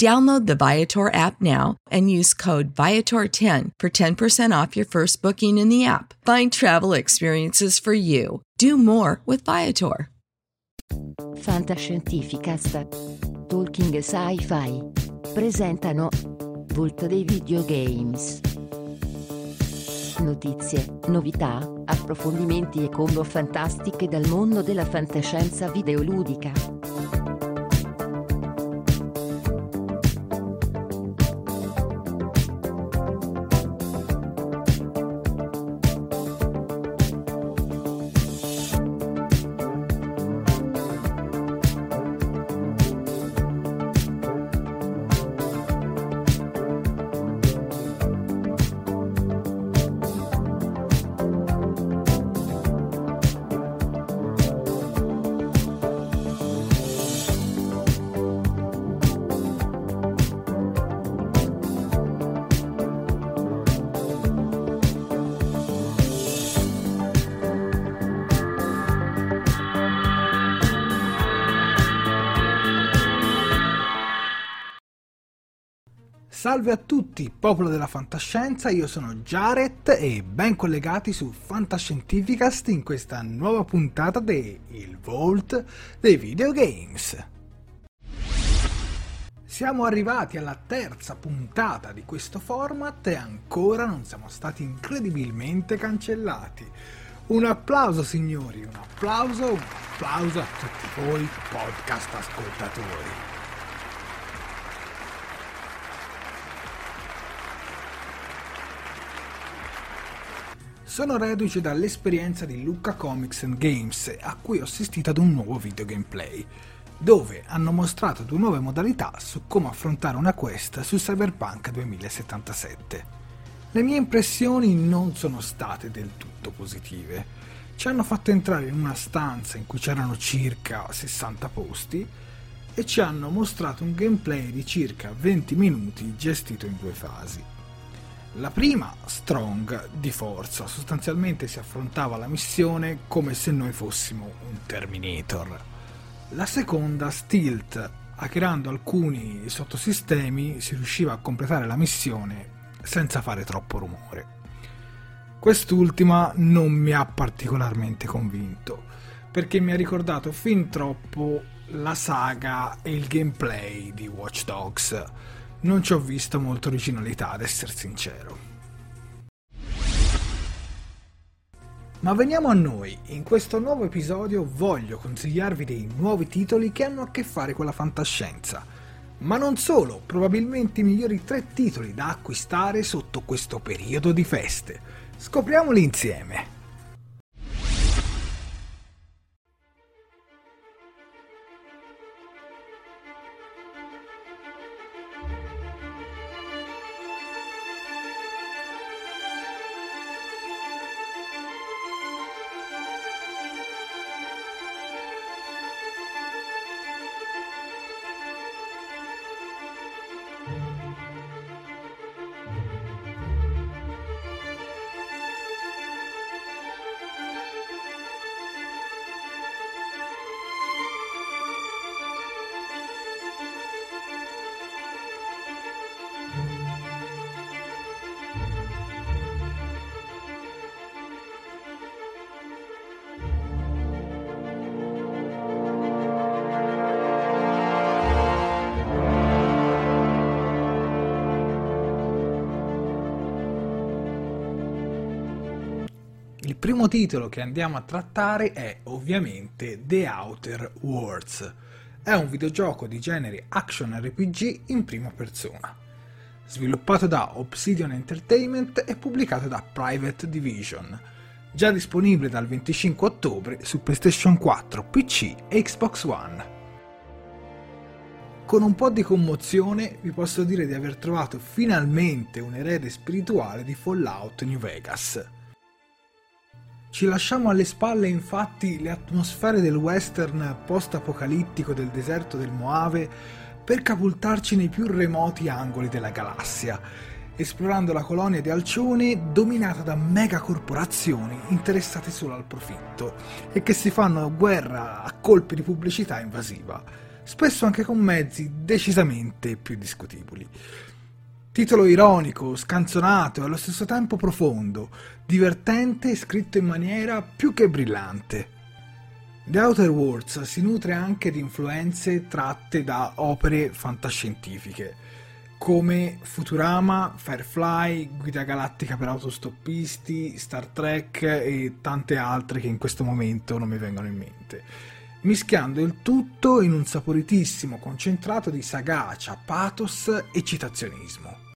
Download the Viator app now and use code Viator10 for 10% off your first booking in the app. Find travel experiences for you. Do more with Viator. Fantascientificast. Talking Sci-Fi. Presentano Volto dei Videogames. Notizie, novità, approfondimenti e combo fantastiche dal mondo della fantascienza videoludica. Salve a tutti, popolo della fantascienza, io sono Jared e ben collegati su Fantascientificast in questa nuova puntata di Il Vault dei Videogames. Siamo arrivati alla terza puntata di questo format e ancora non siamo stati incredibilmente cancellati. Un applauso signori, un applauso, un applauso a tutti voi podcast ascoltatori. Sono reduce dall'esperienza di Lucca Comics and Games a cui ho assistito ad un nuovo video gameplay, dove hanno mostrato due nuove modalità su come affrontare una quest su Cyberpunk 2077. Le mie impressioni non sono state del tutto positive. Ci hanno fatto entrare in una stanza in cui c'erano circa 60 posti e ci hanno mostrato un gameplay di circa 20 minuti gestito in due fasi. La prima, Strong, di forza, sostanzialmente si affrontava la missione come se noi fossimo un Terminator. La seconda, Stilt, hackerando alcuni sottosistemi si riusciva a completare la missione senza fare troppo rumore. Quest'ultima non mi ha particolarmente convinto, perché mi ha ricordato fin troppo la saga e il gameplay di Watch Dogs non ci ho visto molta originalità, ad essere sincero. Ma veniamo a noi, in questo nuovo episodio voglio consigliarvi dei nuovi titoli che hanno a che fare con la fantascienza. Ma non solo, probabilmente i migliori tre titoli da acquistare sotto questo periodo di feste. Scopriamoli insieme. Primo titolo che andiamo a trattare è ovviamente The Outer Worlds. È un videogioco di genere action RPG in prima persona. Sviluppato da Obsidian Entertainment e pubblicato da Private Division. Già disponibile dal 25 ottobre su PlayStation 4, PC e Xbox One. Con un po' di commozione vi posso dire di aver trovato finalmente un erede spirituale di Fallout New Vegas. Ci lasciamo alle spalle infatti le atmosfere del western post-apocalittico del deserto del Moave per capultarci nei più remoti angoli della galassia, esplorando la colonia di Alcione dominata da megacorporazioni interessate solo al profitto e che si fanno guerra a colpi di pubblicità invasiva, spesso anche con mezzi decisamente più discutibili. Titolo ironico, scanzonato e allo stesso tempo profondo, divertente e scritto in maniera più che brillante. The Outer Worlds si nutre anche di influenze tratte da opere fantascientifiche, come Futurama, Firefly, Guida Galattica per autostoppisti, Star Trek e tante altre che in questo momento non mi vengono in mente mischiando il tutto in un saporitissimo concentrato di sagacia, pathos e citazionismo.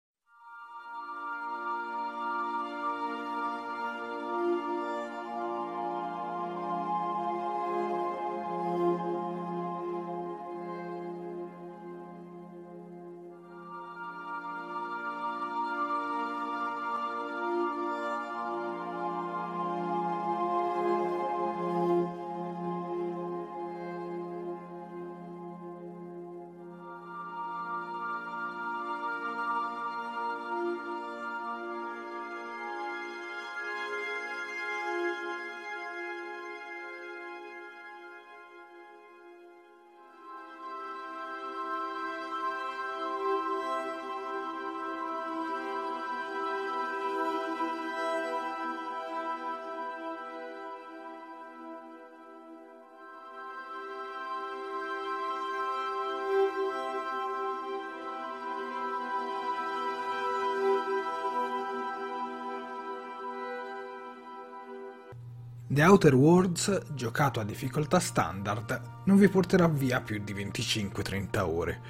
The Outer Worlds, giocato a difficoltà standard, non vi porterà via più di 25-30 ore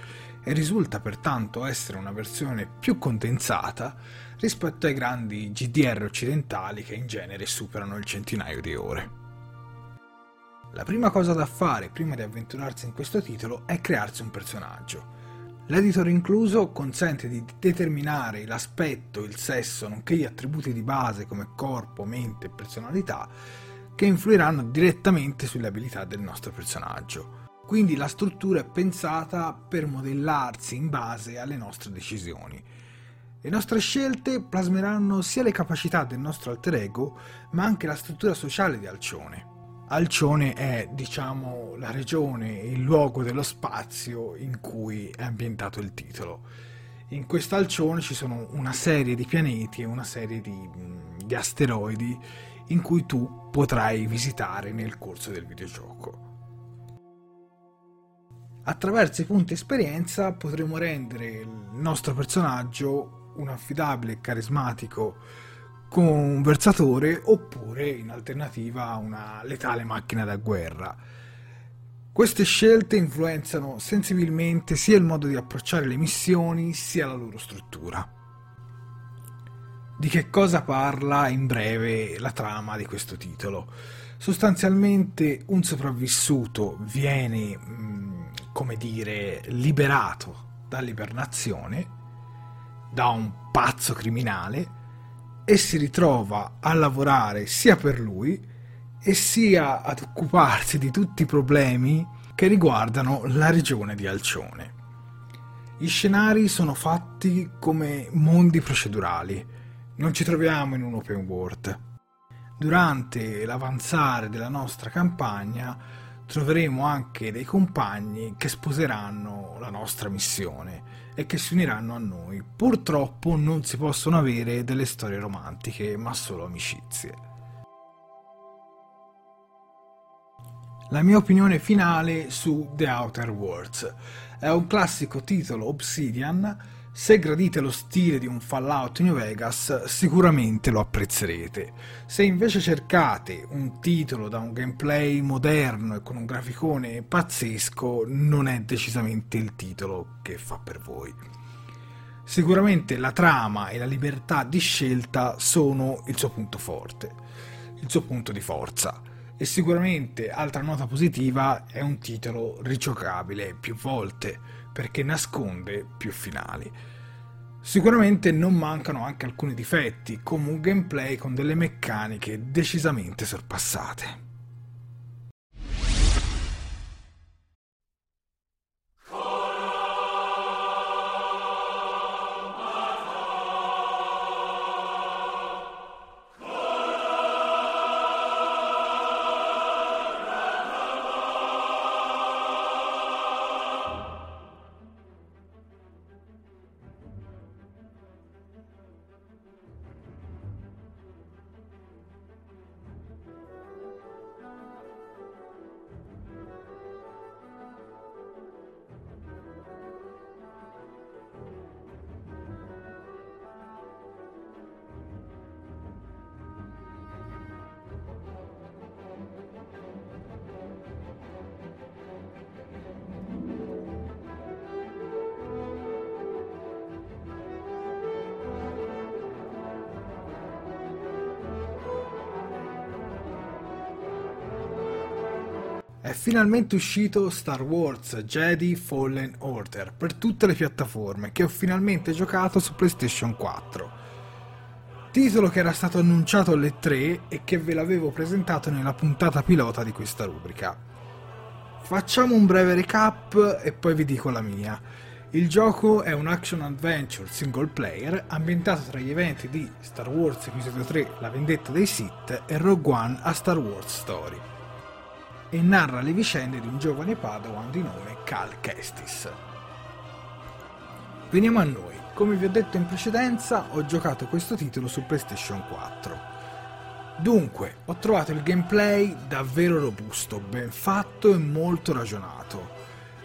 e risulta pertanto essere una versione più condensata rispetto ai grandi GDR occidentali che in genere superano il centinaio di ore. La prima cosa da fare prima di avventurarsi in questo titolo è crearsi un personaggio. L'editor incluso consente di determinare l'aspetto, il sesso, nonché gli attributi di base come corpo, mente e personalità che influiranno direttamente sulle abilità del nostro personaggio. Quindi la struttura è pensata per modellarsi in base alle nostre decisioni. Le nostre scelte plasmeranno sia le capacità del nostro alter ego, ma anche la struttura sociale di Alcione. Alcione è, diciamo, la regione, il luogo dello spazio in cui è ambientato il titolo. In questo Alcione ci sono una serie di pianeti e una serie di, di asteroidi in cui tu potrai visitare nel corso del videogioco. Attraverso i punti esperienza potremo rendere il nostro personaggio un affidabile e carismatico conversatore oppure in alternativa una letale macchina da guerra. Queste scelte influenzano sensibilmente sia il modo di approcciare le missioni sia la loro struttura. Di che cosa parla in breve la trama di questo titolo? Sostanzialmente un sopravvissuto viene, mm, come dire, liberato dall'ibernazione da un pazzo criminale e si ritrova a lavorare sia per lui e sia ad occuparsi di tutti i problemi che riguardano la regione di Alcione. Gli scenari sono fatti come mondi procedurali, non ci troviamo in un open world. Durante l'avanzare della nostra campagna troveremo anche dei compagni che sposeranno la nostra missione e che si uniranno a noi. Purtroppo non si possono avere delle storie romantiche, ma solo amicizie. La mia opinione finale su The Outer Worlds è un classico titolo Obsidian Se gradite lo stile di un Fallout New Vegas, sicuramente lo apprezzerete. Se invece cercate un titolo da un gameplay moderno e con un graficone pazzesco, non è decisamente il titolo che fa per voi. Sicuramente la trama e la libertà di scelta sono il suo punto forte, il suo punto di forza. E sicuramente, altra nota positiva, è un titolo rigiocabile più volte perché nasconde più finali. Sicuramente non mancano anche alcuni difetti, come un gameplay con delle meccaniche decisamente sorpassate. È finalmente uscito Star Wars Jedi Fallen Order per tutte le piattaforme che ho finalmente giocato su PlayStation 4. Titolo che era stato annunciato alle 3 e che ve l'avevo presentato nella puntata pilota di questa rubrica. Facciamo un breve recap e poi vi dico la mia. Il gioco è un action adventure single player ambientato tra gli eventi di Star Wars Episodio 3 La vendetta dei Sith e Rogue One a Star Wars Story e narra le vicende di un giovane Padawan di nome Cal Kestis. Veniamo a noi. Come vi ho detto in precedenza, ho giocato questo titolo su PlayStation 4. Dunque, ho trovato il gameplay davvero robusto, ben fatto e molto ragionato.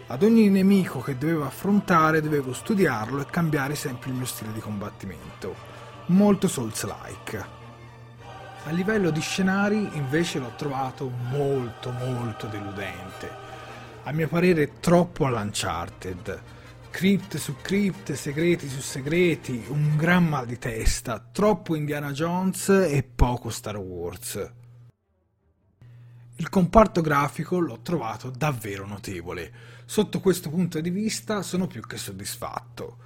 Ad ogni nemico che dovevo affrontare dovevo studiarlo e cambiare sempre il mio stile di combattimento. Molto Souls-like. A livello di scenari invece l'ho trovato molto molto deludente. A mio parere troppo all'Uncharted. Crypt su crypt, segreti su segreti, un gran mal di testa, troppo Indiana Jones e poco Star Wars. Il comparto grafico l'ho trovato davvero notevole. Sotto questo punto di vista sono più che soddisfatto.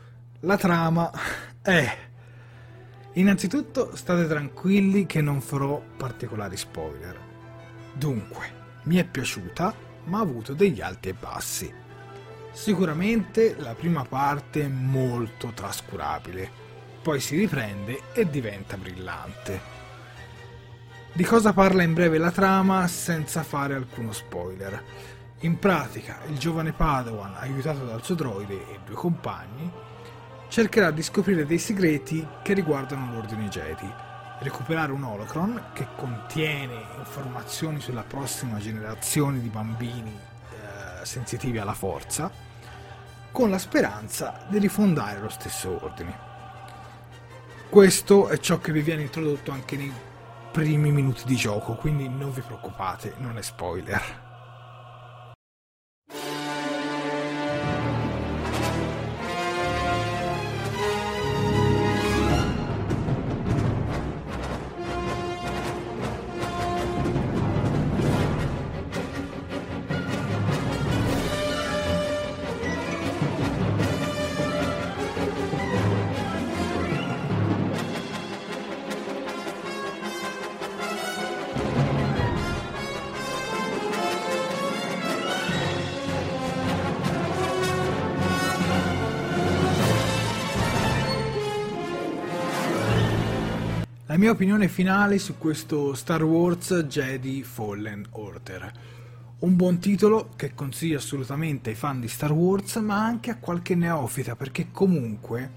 La trama è Innanzitutto state tranquilli che non farò particolari spoiler. Dunque, mi è piaciuta, ma ha avuto degli alti e bassi. Sicuramente la prima parte è molto trascurabile, poi si riprende e diventa brillante. Di cosa parla in breve la trama senza fare alcuno spoiler? In pratica, il giovane Padawan, aiutato dal suo droide e due compagni, cercherà di scoprire dei segreti che riguardano l'Ordine Jedi, recuperare un holocron che contiene informazioni sulla prossima generazione di bambini eh, sensitivi alla forza, con la speranza di rifondare lo stesso ordine. Questo è ciò che vi viene introdotto anche nei primi minuti di gioco, quindi non vi preoccupate, non è spoiler. La mia opinione finale su questo Star Wars Jedi Fallen Order. Un buon titolo che consiglio assolutamente ai fan di Star Wars, ma anche a qualche neofita, perché comunque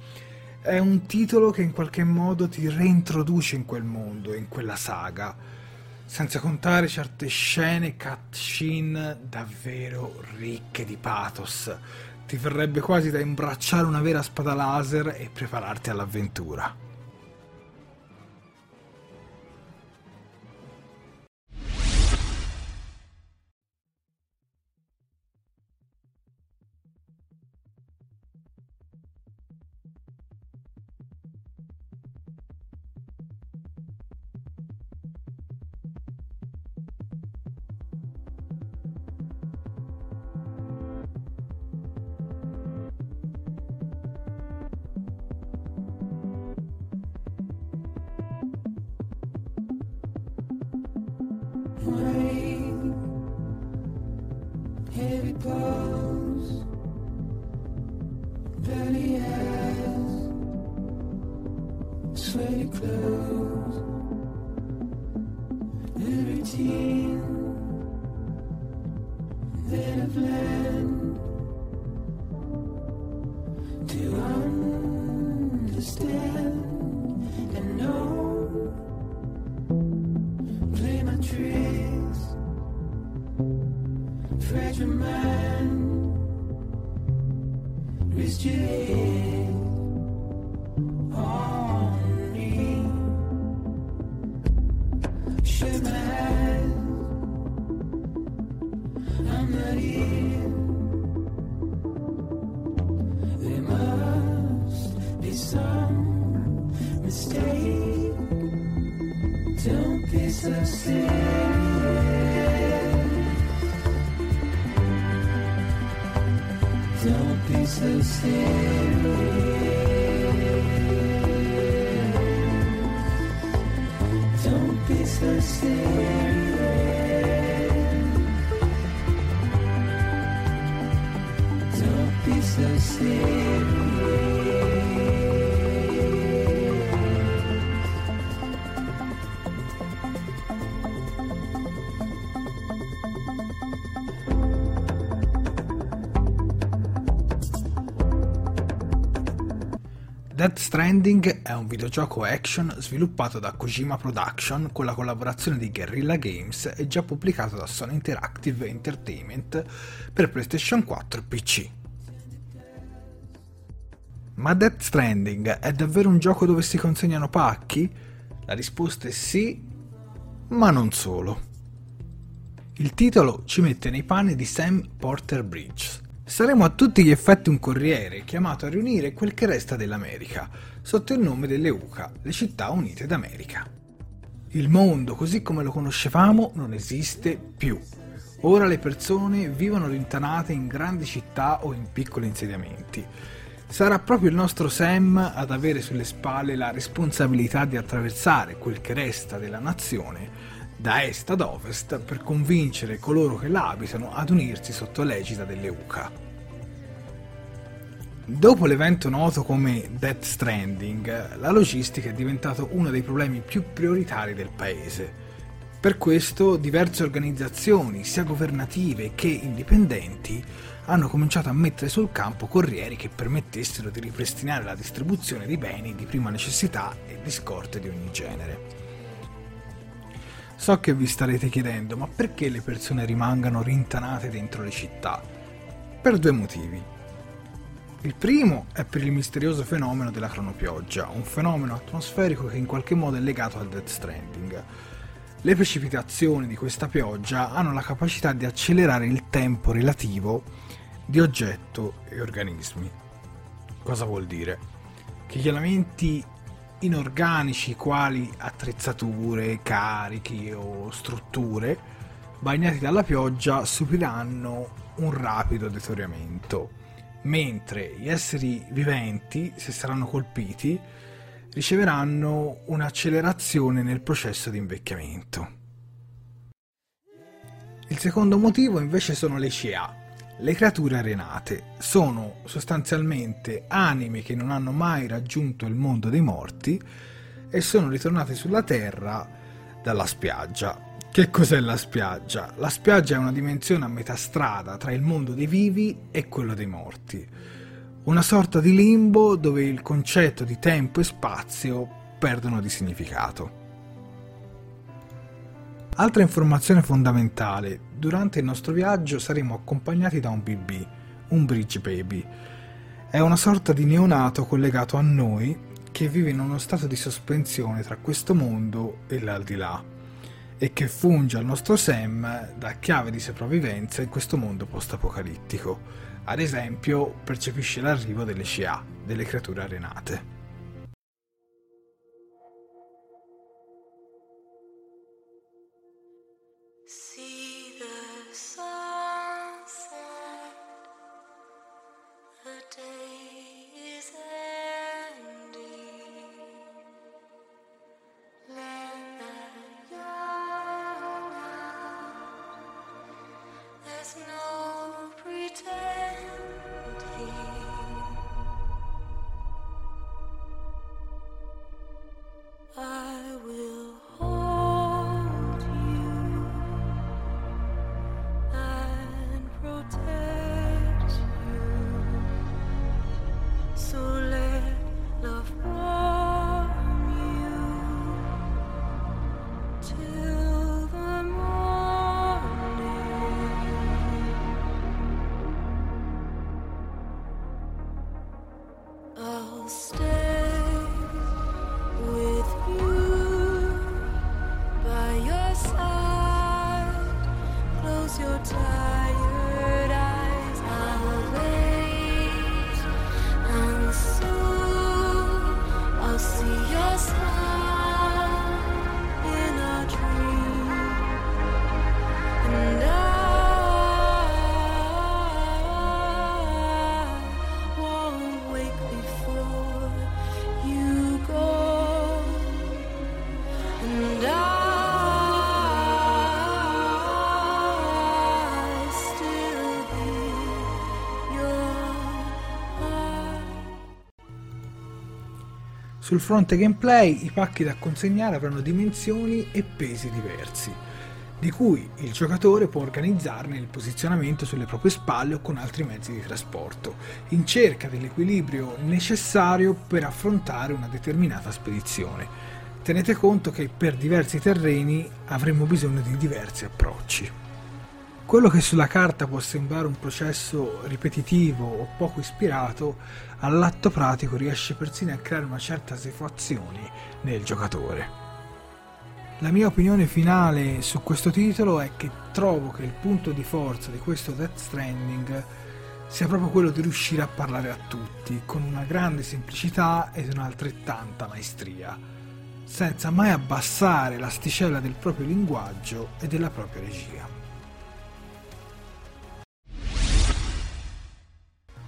è un titolo che in qualche modo ti reintroduce in quel mondo, in quella saga, senza contare certe scene cutscene davvero ricche di pathos, ti verrebbe quasi da imbracciare una vera spada laser e prepararti all'avventura. Don't be so serious. So serious. Death Stranding è un videogioco action sviluppato da Kojima Production con la collaborazione di Guerrilla Games e già pubblicato da Sony Interactive Entertainment per PlayStation 4 e PC. Ma Death Stranding è davvero un gioco dove si consegnano pacchi? La risposta è sì, ma non solo. Il titolo ci mette nei panni di Sam Porter Bridges. Saremo a tutti gli effetti un corriere chiamato a riunire quel che resta dell'America, sotto il nome delle UCA, le Città Unite d'America. Il mondo, così come lo conoscevamo, non esiste più. Ora le persone vivono rintanate in grandi città o in piccoli insediamenti. Sarà proprio il nostro Sam ad avere sulle spalle la responsabilità di attraversare quel che resta della nazione da est ad ovest per convincere coloro che la abitano ad unirsi sotto l'egida delle UCA. Dopo l'evento noto come Death Stranding, la logistica è diventato uno dei problemi più prioritari del paese. Per questo diverse organizzazioni, sia governative che indipendenti, hanno cominciato a mettere sul campo corrieri che permettessero di ripristinare la distribuzione di beni di prima necessità e di scorte di ogni genere. So che vi starete chiedendo, ma perché le persone rimangano rintanate dentro le città? Per due motivi. Il primo è per il misterioso fenomeno della cronopioggia, un fenomeno atmosferico che in qualche modo è legato al Death Stranding. Le precipitazioni di questa pioggia hanno la capacità di accelerare il tempo relativo di oggetto e organismi. Cosa vuol dire? Che gli elementi inorganici quali attrezzature, carichi o strutture bagnati dalla pioggia subiranno un rapido deterioramento, mentre gli esseri viventi, se saranno colpiti, riceveranno un'accelerazione nel processo di invecchiamento. Il secondo motivo invece sono le CA, le creature arenate sono sostanzialmente anime che non hanno mai raggiunto il mondo dei morti e sono ritornate sulla Terra dalla spiaggia. Che cos'è la spiaggia? La spiaggia è una dimensione a metà strada tra il mondo dei vivi e quello dei morti. Una sorta di limbo dove il concetto di tempo e spazio perdono di significato. Altra informazione fondamentale, durante il nostro viaggio saremo accompagnati da un BB, un Bridge Baby. È una sorta di neonato collegato a noi che vive in uno stato di sospensione tra questo mondo e l'aldilà e che funge al nostro Sam da chiave di sopravvivenza in questo mondo post-apocalittico. Ad esempio, percepisce l'arrivo delle Scia, delle creature arenate. to Sul fronte gameplay i pacchi da consegnare avranno dimensioni e pesi diversi, di cui il giocatore può organizzarne il posizionamento sulle proprie spalle o con altri mezzi di trasporto, in cerca dell'equilibrio necessario per affrontare una determinata spedizione. Tenete conto che per diversi terreni avremo bisogno di diversi approcci. Quello che sulla carta può sembrare un processo ripetitivo o poco ispirato, all'atto pratico riesce persino a creare una certa assuefazione nel giocatore. La mia opinione finale su questo titolo è che trovo che il punto di forza di questo Death Stranding sia proprio quello di riuscire a parlare a tutti con una grande semplicità ed un'altrettanta maestria, senza mai abbassare l'asticella del proprio linguaggio e della propria regia.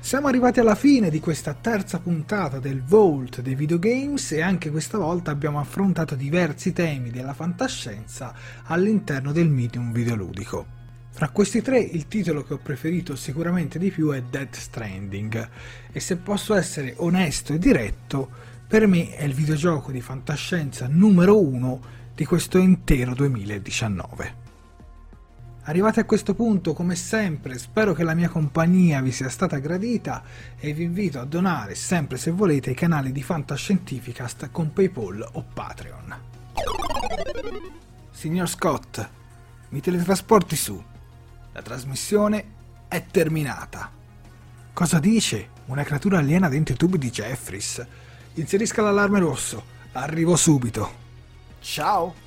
Siamo arrivati alla fine di questa terza puntata del Vault dei videogames e anche questa volta abbiamo affrontato diversi temi della fantascienza all'interno del medium videoludico. Fra questi tre il titolo che ho preferito sicuramente di più è Death Stranding e se posso essere onesto e diretto, per me è il videogioco di fantascienza numero uno di questo intero 2019. Arrivati a questo punto, come sempre, spero che la mia compagnia vi sia stata gradita e vi invito a donare sempre se volete ai canali di Fantascientificast con PayPal o Patreon. Signor Scott, mi teletrasporti su. La trasmissione è terminata. Cosa dice? Una creatura aliena dentro i tubi di Jeffries. Inserisca l'allarme rosso. Arrivo subito. Ciao!